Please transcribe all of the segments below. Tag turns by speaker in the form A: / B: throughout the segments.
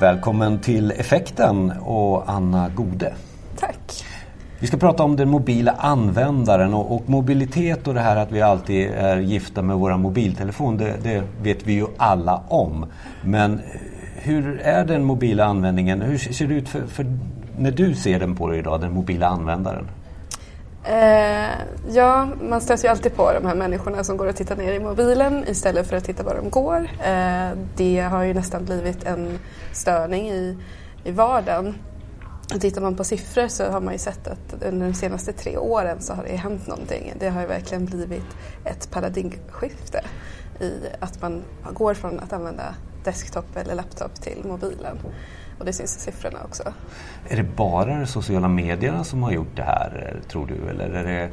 A: Välkommen till Effekten och Anna Gode.
B: Tack.
A: Vi ska prata om den mobila användaren och, och, mobilitet och det här att vi alltid är gifta med våra mobiltelefon. Det, det, vet vi ju alla om. Men hur är den mobila användningen? Hur ser det ut för, för när du ser den på dig idag, den mobila användaren?
B: Eh, ja, man stöter ju alltid på de här människorna som går och tittar ner i mobilen istället för att titta var de går. Eh, det har ju nästan blivit en störning i, i vardagen. Tittar man på siffror så har man ju sett att under de senaste tre åren så har det hänt någonting. Det har ju verkligen blivit ett paradigmskifte i att man går från att använda desktop eller laptop till mobilen. Och det syns i siffrorna också.
A: Är det bara de sociala medierna som har gjort det här, tror du? Eller är det...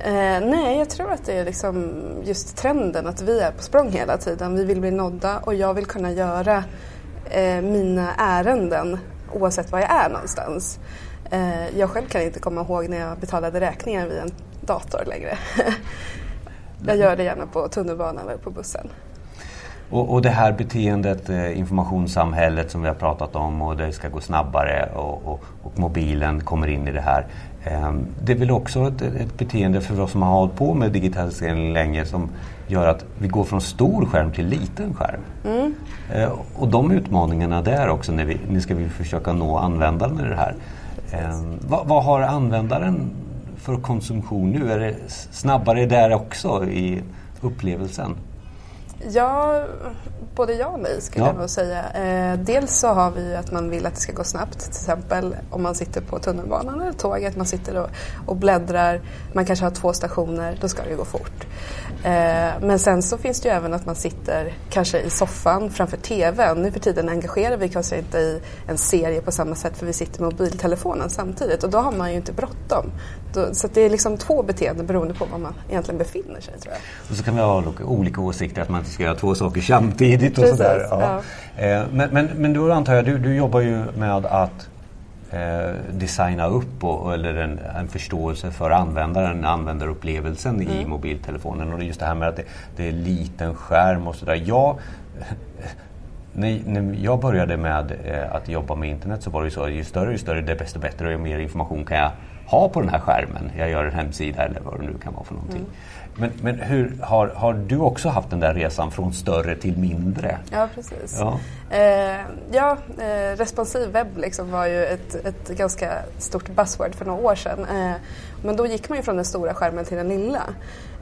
B: Eh, nej, jag tror att det är liksom just trenden att vi är på språng hela tiden. Vi vill bli nådda och jag vill kunna göra eh, mina ärenden oavsett var jag är någonstans. Eh, jag själv kan inte komma ihåg när jag betalade räkningar via en dator längre. jag gör det gärna på tunnelbanan eller på bussen.
A: Och, och, det här beteendet, eh, informationssamhället som vi har pratat om och det ska gå snabbare och, och, och mobilen kommer in i det här. Eh, det är väl också ett, ett, beteende för oss som har hållit på med digitalisering länge som gör att vi går från stor skärm till liten skärm. Mm. Eh, och de utmaningarna där också när vi, nu ska vi försöka nå användaren i det här. Eh, vad, vad har användaren för konsumtion nu? Är det snabbare där också i upplevelsen?
B: Ja, både ja och nej skulle ja. jag nog säga. Eh, dels så har vi att man vill att det ska gå snabbt. Till exempel om man sitter på tunnelbanan eller tåget, man sitter och, och bläddrar. Man kanske har två stationer, då ska det gå fort. Eh, men sen så finns det ju även att man sitter kanske i soffan framför TVn. Nu för tiden engagerar vi oss inte i en serie på samma sätt för vi sitter med mobiltelefonen samtidigt och då har man ju inte bråttom. Så det är liksom två beteenden beroende på var man egentligen befinner sig tror jag.
A: Och så kan vi ha olika åsikter att man inte ska göra två saker samtidigt och sådär. Ja. Ja. Eh, men, men, men då antar jag, du, du jobbar ju med att eh, designa upp och, eller en, en, förståelse för användaren, användarupplevelsen mm. i mobiltelefonen. Och just det här med att det, det är liten skärm och sådär. Jag, när, när jag började med eh, att jobba med internet så var det ju så att ju större ju större desto bättre och ju mer information kan jag ha på den här skärmen. Jag gör en hemsida eller vad det nu kan vara för någonting. Mm. Men, men hur, har, har du också haft den där resan från större till mindre?
B: Ja, precis. Ja, eh, ja eh, responsiv webb liksom var ju ett, ett ganska stort buzzword för några år sedan. Eh, men då gick man ju från den stora skärmen till den lilla.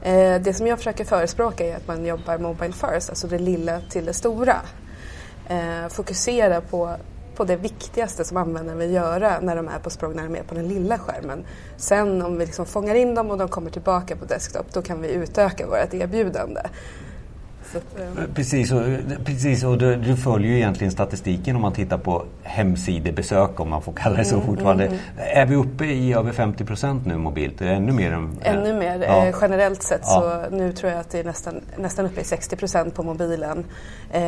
B: Eh, det som jag försöker förespråka är att man jobbar mobile first, alltså det lilla till det stora. Eh, fokusera på på det viktigaste som användaren vill göra när de är på språng, när de är på den lilla skärmen. Sen om vi liksom fångar in dem och de kommer tillbaka på desktop, då kan vi utöka vårt erbjudande.
A: Um... Precis, och, precis, och du, du, följer ju egentligen statistiken om man tittar på hemsidebesök, om man får kalla det så mm, fortfarande. Mm, mm. Är vi uppe i över 50 procent nu mobilt? Är det ännu mer? Än,
B: ännu mer. Ja. Eh, generellt sett ja. så nu tror jag att det är nästan, nästan uppe i 60 procent på mobilen. Eh,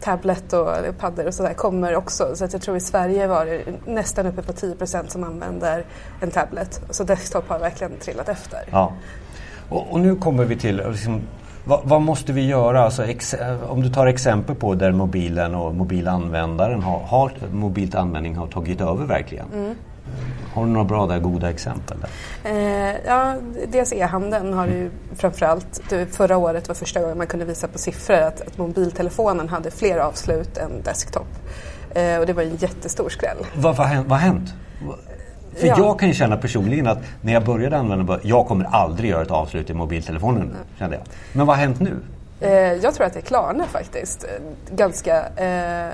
B: tablet och paddor och sådär kommer också. Så att jag tror i Sverige var det nästan uppe på 10 procent som använder en tablet. Så desktop har verkligen trillat efter.
A: Ja. Och, och nu kommer vi till liksom, vad, vad, måste vi göra? Alltså, ex, om du tar exempel på där mobilen och mobilanvändaren har, har mobilt användning har tagit över verkligen. Mm. Har du några bra där, goda exempel? Där?
B: Eh, ja, dels e-handeln har ju framförallt, förra året var första gången man kunde visa på siffror att, att mobiltelefonen hade fler avslut än desktop. Eh, och det var en jättestor skräll.
A: Vad har hänt? Vad hänt? För ja. jag kan ju känna personligen att när jag började använda jag kommer aldrig göra ett avslut i mobiltelefonen. Nej. Kände jag. Men vad har hänt nu?
B: Eh, jag tror att det är Klarna faktiskt. Ganska eh,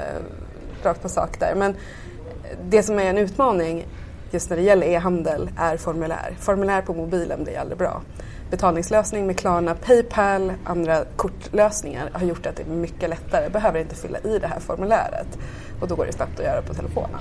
B: rakt på sak där. Men det som är en utmaning just när det gäller e-handel är formulär. Formulär på mobilen blir aldrig bra. Betalningslösning med Klarna, Paypal, andra kortlösningar har gjort att det är mycket lättare. Behöver inte fylla i det här formuläret och då går det snabbt att göra på telefonen.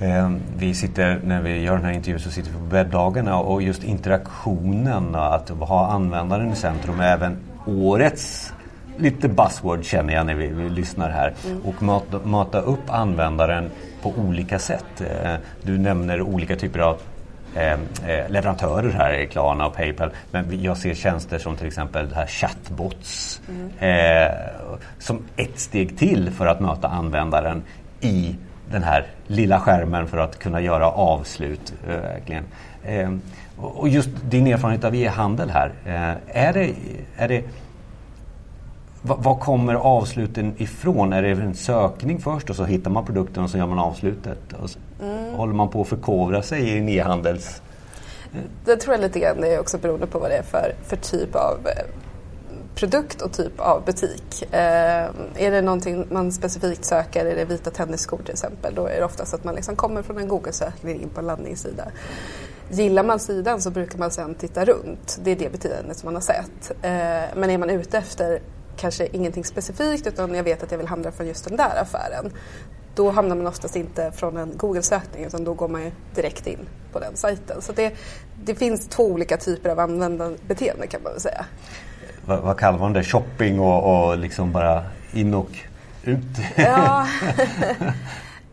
A: Ehm, vi sitter, när vi gör den här intervjun så sitter vi på webbdagarna och just interaktionen, att ha användaren i centrum, är även årets lite buzzword känner jag när vi, vi lyssnar här. Mm. Och mata, mata upp användaren på olika sätt. Eh, du nämner olika typer av eh, eh, leverantörer här är Klarna och Paypal. Men jag ser tjänster som till exempel här chatbots mm. eh, som ett steg till för att möta användaren i den här lilla skärmen för att kunna göra avslut. Eh, verkligen. Eh, och just din erfarenhet av e-handel här. Eh, är det, är det var kommer avsluten ifrån? Är det en sökning först och så hittar man produkten och så gör man avslutet? Och mm. Håller man på att förkovra sig i en e-handels...
B: Det tror jag lite grann är också beroende på vad det är för, för typ av eh, produkt och typ av butik. Eh, är det någonting man specifikt söker, är det vita tennisskor till exempel, då är det oftast att man liksom kommer från en Google-sökning in på en landningssida. Gillar man sidan så brukar man sedan titta runt. Det är det beteendet som man har sett. Eh, men är man ute efter kanske ingenting specifikt utan jag vet att jag vill handla från just den där affären. Då hamnar man oftast inte från en Google-sökning utan då går man direkt in på den sajten. Så det, det finns två olika typer av användarbeteende kan man väl säga.
A: Vad, vad kallar man det? Shopping och, och liksom bara in och ut?
B: Ja.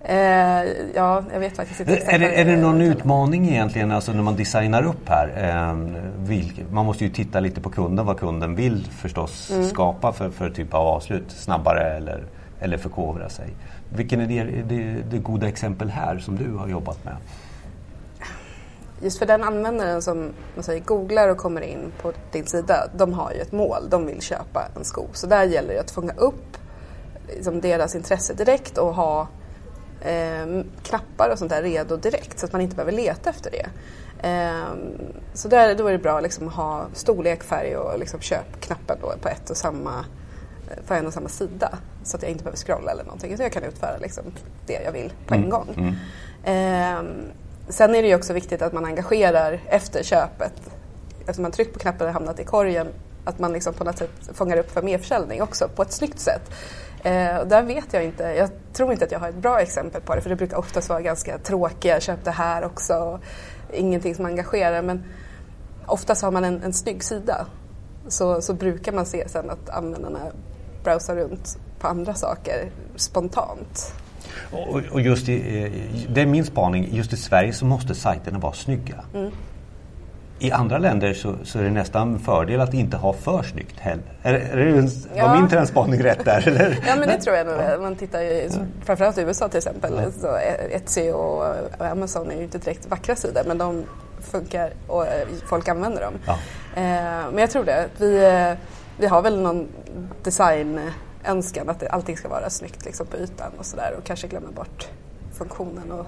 B: Eh, ja, jag vet faktiskt inte
A: Är det, är det någon utmaning egentligen alltså när man designar upp här? Eh, vilk, man måste ju titta lite på kunden, vad kunden vill förstås mm. skapa för, för typ av avslut. Snabbare eller, eller förkovra sig. Vilken är det, det, det goda exempel här som du har jobbat med?
B: Just för den användaren som man säger, googlar och kommer in på din sida, de har ju ett mål, de vill köpa en sko. Så där gäller det att fånga upp liksom, deras intresse direkt och ha eh, knappar och sånt där redo direkt så att man inte behöver leta efter det. Eh, så där, då är det bra liksom, att ha storlek, färg och liksom, köpknappen då på ett och samma på en och samma sida så att jag inte behöver scrolla eller någonting. Så jag kan utföra liksom, det jag vill på en mm. gång. Mm. Eh, sen är det ju också viktigt att man engagerar efter köpet. Eftersom man tryckt på knappen och hamnat i korgen att man liksom på något sätt fångar upp för merförsäljning också på ett snyggt sätt. Eh, där vet jag inte. Jag tror inte att jag har ett bra exempel på det för det brukar oftast vara ganska tråkiga, köp det här också, ingenting som engagerar. Men oftast har man en, en snygg sida så, så brukar man se sen att användarna browsar runt på andra saker spontant.
A: Och, och just i, det är min spaning, just i Sverige så måste sajterna vara snygga. Mm i andra länder så, så, är det nästan fördel att inte ha för snyggt heller. Är, är det, ja. Var min trendspaning rätt där? Eller?
B: Ja men det tror jag nog. Man tittar ju, framförallt i USA till exempel, ja. så Etsy och Amazon är ju inte direkt vackra sidor men de funkar och eh, folk använder dem. Ja. Eh, men jag tror det. Vi, eh, vi har väl någon designönskan att allting ska vara snyggt liksom, på ytan och sådär och kanske glömmer bort funktionen och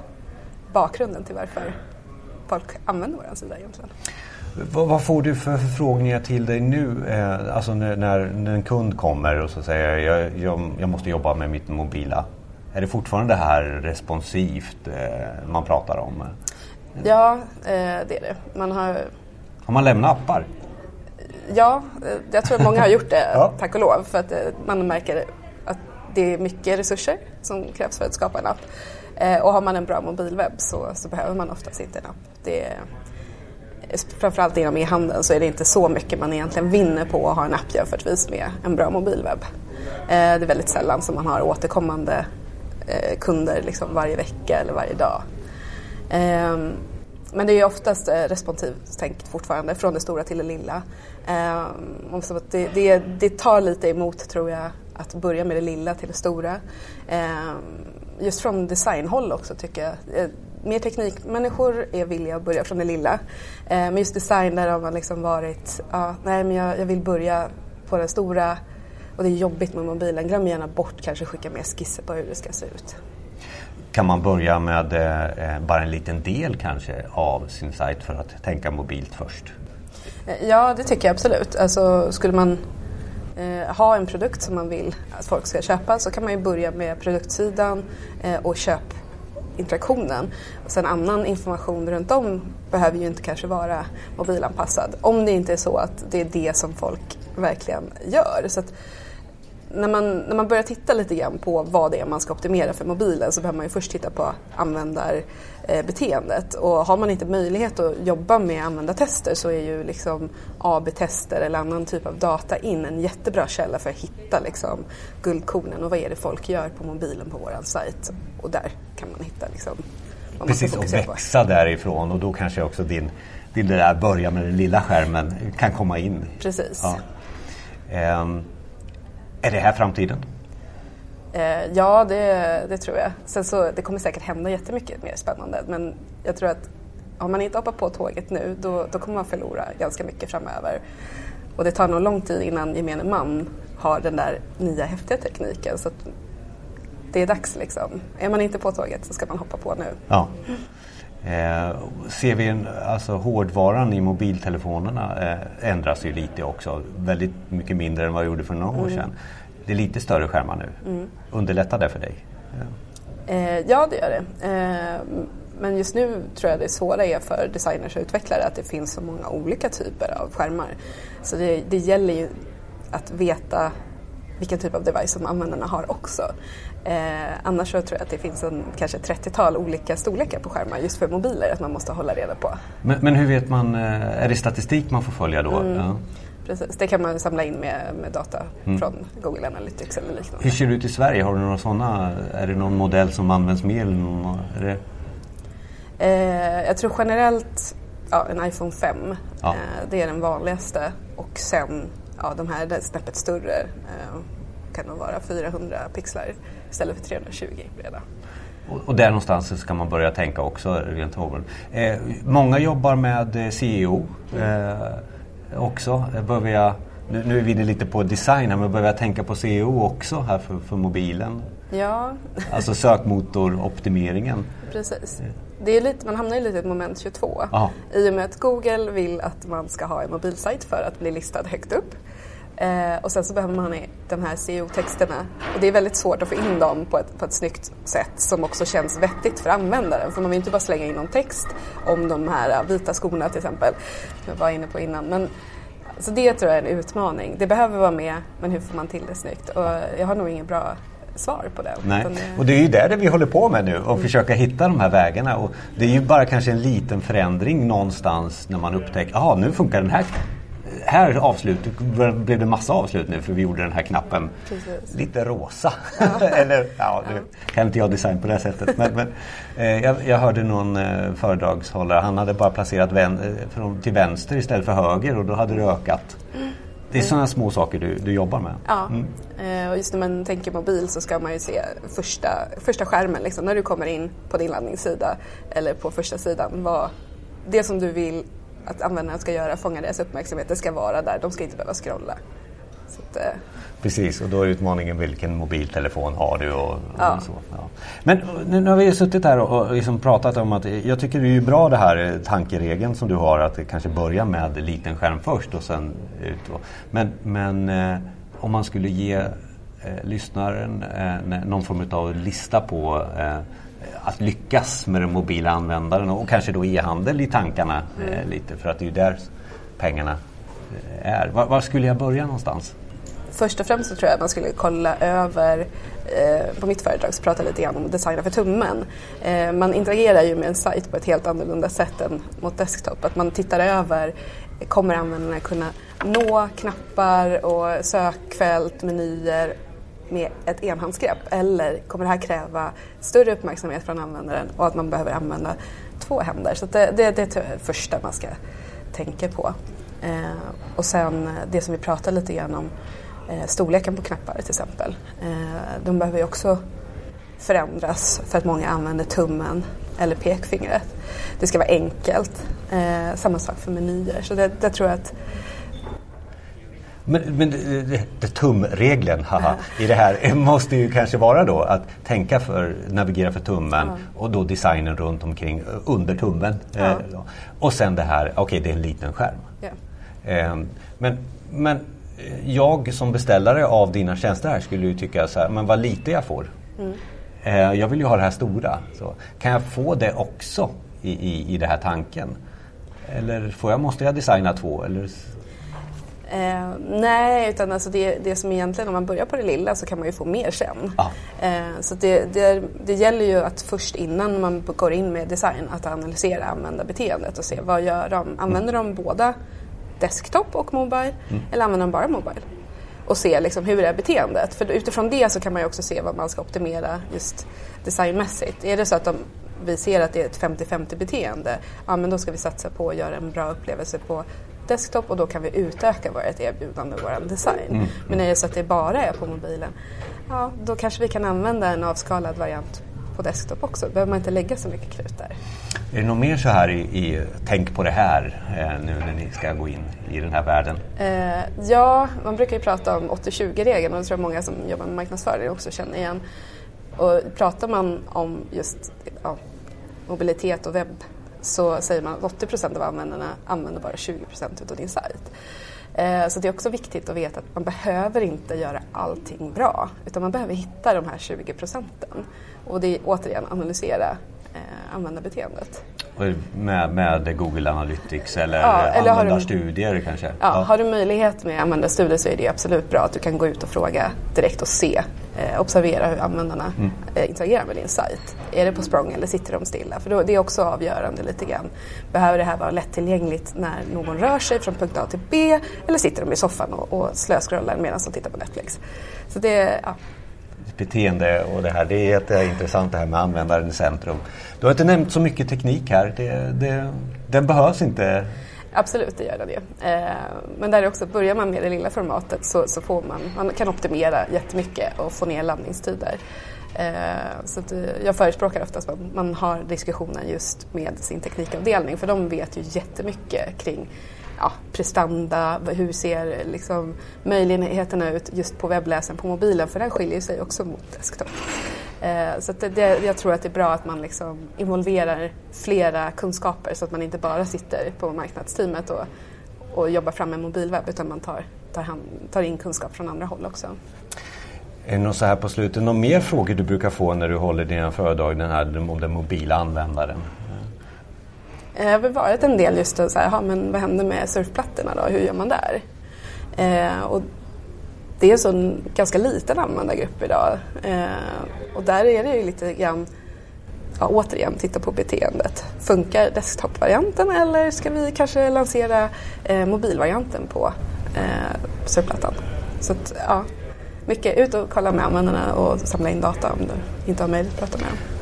B: bakgrunden till varför folk använder vår sida egentligen.
A: Vad, får du för förfrågningar till dig nu? Eh, alltså när, en kund kommer och så säger jag, jag, jag måste jobba med mitt mobila. Är det fortfarande det här responsivt eh, man pratar om?
B: Ja, eh, det är det. Man har...
A: har man lämnat appar?
B: Ja, eh, jag tror att många har gjort det, ja. tack och lov. För att eh, man märker att det är mycket resurser som krävs för att skapa en app. Eh, och har man en bra mobilwebb så, så behöver man oftast inte en app. Det är, framförallt inom e-handeln så är det inte så mycket man egentligen vinner på att ha en app jämförtvis med en bra mobilwebb. Det är väldigt sällan som man har återkommande kunder liksom varje vecka eller varje dag. Men det är oftast eh, responsivt tänkt fortfarande, från det stora till det lilla. Ehm, det, det, det tar lite emot tror jag att börja med det lilla till det stora. Ehm, just från designhåll också tycker jag. Eh, mer teknikmänniskor är villiga att börja från det lilla. Ehm, men just design där har man liksom varit, ja, nej men jag, jag vill börja på den stora och det är jobbigt med mobilen. Glöm gärna bort kanske skicka med skisser på hur det ska se ut.
A: Kan man börja med eh, eh, bara en liten del kanske av sin sajt för att tänka mobilt först?
B: Eh, ja, det tycker jag absolut. Alltså, skulle man eh, ha en produkt som man vill att folk ska köpa så kan man ju börja med produktsidan eh, och köpinteraktionen. Och sen annan information runt om behöver ju inte kanske vara mobilanpassad. Om det inte är så att det är det som folk verkligen gör. Så att, när man, när man börjar titta lite grann på vad det är man ska optimera för mobilen så behöver man ju först titta på användarbeteendet. Och har man inte möjlighet att jobba med användartester så är ju liksom AB-tester eller annan typ av data in en jättebra källa för att hitta liksom guldkornen och vad är det folk gör på mobilen på vår sajt. Och där kan man hitta liksom
A: vad Precis, man ska och växa på. därifrån och då kanske också din, din där börja med den lilla skärmen kan komma in.
B: Precis.
A: Ja. Um, är det här framtiden?
B: Eh, ja, det, det, tror jag. Sen så, det kommer säkert hända jättemycket mer spännande men jag tror att om man inte hoppar på tåget nu då, då kommer man förlora ganska mycket framöver. Och det tar nog lång tid innan gemene man har den där nya häftiga tekniken. Så det är dags liksom. Är man inte på tåget så ska man hoppa på nu.
A: Ja. Eh, ser vi en, alltså hårdvaran i mobiltelefonerna eh, ändras ju lite också. Väldigt mycket mindre än vad det gjorde för några år mm. sedan. Det är lite större skärmar nu. Mm. Underlättar det för dig?
B: Ja, eh, ja det gör det. Eh, men just nu tror jag det svåra är för designers och utvecklare att det finns så många olika typer av skärmar. Så det, det gäller ju att veta vilken typ av device som användarna har också. Eh, annars så tror jag att det finns en kanske 30-tal olika storlekar på skärmar just för mobiler att man måste hålla reda på.
A: Men, men hur vet man, eh, är det statistik man får följa då? Mm. Ja.
B: Precis, det kan man samla in med, med data mm. från Google Analytics eller liknande.
A: Hur ser det ut i Sverige? Har du några sådana? Är det någon modell som används mer? Eller någon, är det...
B: eh, jag tror generellt ja, en iPhone 5. Ja. Eh, det är den vanligaste och sen ja, de här är snäppet större. Eh, kan nog vara 400 pixlar istället för 320 breda.
A: Och, där någonstans ska man börja tänka också rent eh, Många jobbar med CEO mm. eh, också. Behöver jag, nu, nu är vi lite på design här, men behöver jag tänka på CEO också här för, för mobilen?
B: Ja.
A: Alltså sökmotoroptimeringen.
B: Precis. Det är lite, man hamnar i lite ett moment 22 Aha. i och med att Google vill att man ska ha en mobilsajt för att bli listad högt upp. Eh, och sen så behöver man de här SEO-texterna. Och det är väldigt svårt att få in dem på ett, på ett snyggt sätt som också känns vettigt för användaren. För man vill inte bara slänga in någon text om de här vita skorna till exempel, som jag var inne på innan. Men, så det tror jag är en utmaning. Det behöver vara med, men hur får man till det snyggt? Och jag har nog ingen bra svar på det.
A: Nej. Och det är ju det vi håller på med nu, att mm. försöka hitta de här vägarna. Och det är ju bara kanske en liten förändring någonstans när man upptäcker, att nu funkar den här här avslut blev det massa avslut nu för vi gjorde den här knappen Precis. lite rosa. Ja. Eller ja, nu kan inte jag design på det sättet. Men, men eh, jag, jag, hörde någon eh, föredragshållare, han hade bara placerat vän, eh, från, till vänster istället för höger och då hade det ökat. Mm. Det är sådana små saker du, du jobbar med.
B: Ja, mm. Eh, och just när man tänker mobil så ska man ju se första, första skärmen liksom, när du kommer in på din landningssida eller på första sidan. Vad, det som du vill att användarna ska göra, fånga deras uppmärksamhet, det ska vara där. De ska inte behöva scrolla. Att, eh.
A: Precis, och då är utmaningen vilken mobiltelefon har du och, ja. och så. Ja. Men nu, nu har vi suttit här och, och liksom pratat om att jag tycker det är bra det här eh, tankeregeln som du har att kanske börja med liten skärm först och sen ut. Men, men eh, om man skulle ge eh, lyssnaren eh, någon form av lista på eh, att lyckas med den mobila användaren och kanske då e-handel i tankarna mm. eh, lite för att det är ju där pengarna eh, är. Var, var, skulle jag börja någonstans?
B: Först och främst så tror jag att man skulle kolla över eh, på mitt företag så pratar jag lite grann om designa för tummen. Eh, man interagerar ju med en sajt på ett helt annorlunda sätt än mot desktop. Att man tittar över, kommer användarna kunna nå knappar och sökfält, menyer med ett enhandsgrepp eller kommer det här kräva större uppmärksamhet från användaren och att man behöver använda två händer. Så det, det, det är typ det första man ska tänka på. Eh, och sen det som vi pratade lite grann om, eh, storleken på knappar till exempel. Eh, de behöver ju också förändras för att många använder tummen eller pekfingret. Det ska vara enkelt. Eh, samma sak för menyer. Så det, det tror jag att
A: men, men det, det, tumregeln haha, i det här måste ju kanske vara då att tänka för, navigera för tummen ja. och då designen runt omkring under tummen. Ja. Eh, och sen det här, okej okay, det är en liten skärm. Ja. Eh, men, men jag som beställare av dina tjänster här skulle ju tycka så här, men vad lite jag får. Mm. Eh, jag vill ju ha det här stora. Så, kan jag få det också i, i, i det här tanken? Eller får jag, måste jag designa två? Eller
B: Eh, nej, utan alltså det, det som egentligen om man börjar på det lilla så kan man ju få mer sen. Ah. Eh, så det, det, det, gäller ju att först innan man går in med design att analysera användarbeteendet och se vad gör de? Använder mm. de båda desktop och mobile mm. eller använder de bara mobile? Och se liksom hur är beteendet? För utifrån det så kan man ju också se vad man ska optimera just designmässigt. Är det så att de vi ser att det är ett 50-50 beteende, ja men då ska vi satsa på att göra en bra upplevelse på desktop och då kan vi utöka vårt erbjudande och vår design. Mm. Men när det är så att det bara är på mobilen, ja då kanske vi kan använda en avskalad variant på desktop också. Då behöver man inte lägga så mycket krut där.
A: Är det något mer så här i, i tänk på det här eh, nu när ni ska gå in i den här världen?
B: Eh, ja, man brukar ju prata om 80-20-regeln och det tror jag många som jobbar med marknadsföring också känner igen. Och pratar man om just ja, mobilitet och webb så säger man att 80 procent av användarna använder bara 20 procent av din sajt. Eh, så det är också viktigt att veta att man behöver inte göra allting bra utan man behöver hitta de här 20 procenten. Och det är återigen analysera eh, användarbeteendet.
A: Med, med Google Analytics eller, ja, eller användarstudier du, kanske? Ja,
B: ja, har du möjlighet med användarstudier så är det absolut bra att du kan gå ut och fråga direkt och se, eh, observera hur användarna mm. eh, interagerar med din sajt. Är det på språng eller sitter de stilla? För då, det är också avgörande lite grann. Behöver det här vara lättillgängligt när någon rör sig från punkt A till B eller sitter de i soffan och, och slöscrollar medan de tittar på Netflix? Så det, ja,
A: beteende och det här. Det är jätteintressant det här med användaren i centrum. Du har inte nämnt så mycket teknik här. Det, det, den behövs inte.
B: Absolut, det gör den ju. Eh, men där är också, börjar man med det lilla formatet så, så får man, man kan optimera jättemycket och få ner landningstider. Eh, så att, eh, jag förespråkar oftast att man har diskussionen just med sin teknikavdelning för de vet ju jättemycket kring ja, prestanda, hur ser liksom, möjligheterna ut just på webbläsaren på mobilen för den skiljer sig också mot desktop. Eh, så det, det, jag tror att det är bra att man liksom involverar flera kunskaper så att man inte bara sitter på marknadsteamet och, och jobbar fram en mobilwebb utan man tar, tar, hand, tar in kunskap från andra håll också.
A: Är det något så här på slutet, några mer frågor du brukar få när du håller dina föredrag den här, om den mobila användaren?
B: Det har väl varit en del just så här, men vad händer med surfplattorna då? Hur gör man där? Eh, och det är så en ganska liten användargrupp idag eh, och där är det ju lite grann ja, återigen titta på beteendet. Funkar desktop-varianten eller ska vi kanske lansera eh, mobilvarianten på eh, surfplattan? Så att, ja, mycket ut och kolla med användarna och samla in data om du inte har möjlighet att prata med dem.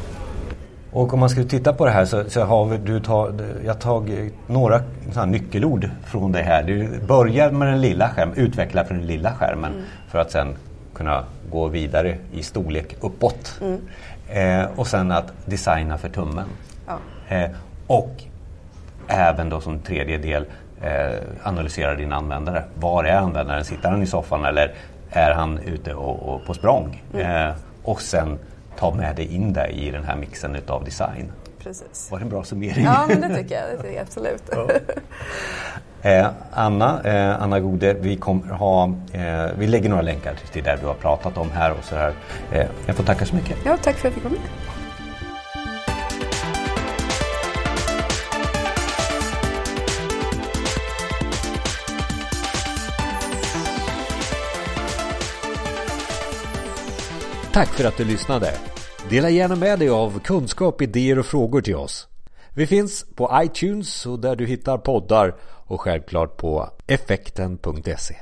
A: Och om man skulle titta på det här så, så har vi, du tag, jag tagit några nyckelord från det här. Du börjar med den lilla skärmen, utveckla för den lilla skärmen mm. för att sen kunna gå vidare i storlek uppåt. Mm. Eh, och sen att designa för tummen. Ja. Eh, och även då som tredje del eh, analysera din användare. Var är användaren? Sitter han i soffan eller är han ute och, och på språng? Mm. Eh, och sen ta med dig in det i den här mixen utav design.
B: Precis.
A: Var det en bra summering?
B: Ja, men det tycker jag. Det tycker jag absolut. Ja.
A: Eh, Anna, eh, Anna Gode, vi, kommer ha, eh, vi lägger några länkar till det du har pratat om här och så här. Eh, jag får tacka så mycket.
B: Ja, tack för att jag fick vara med.
A: Tack för att du lyssnade. Dela gärna med dig av kunskap, idéer och frågor till oss. Vi finns på iTunes och där du hittar poddar och självklart på effekten.se.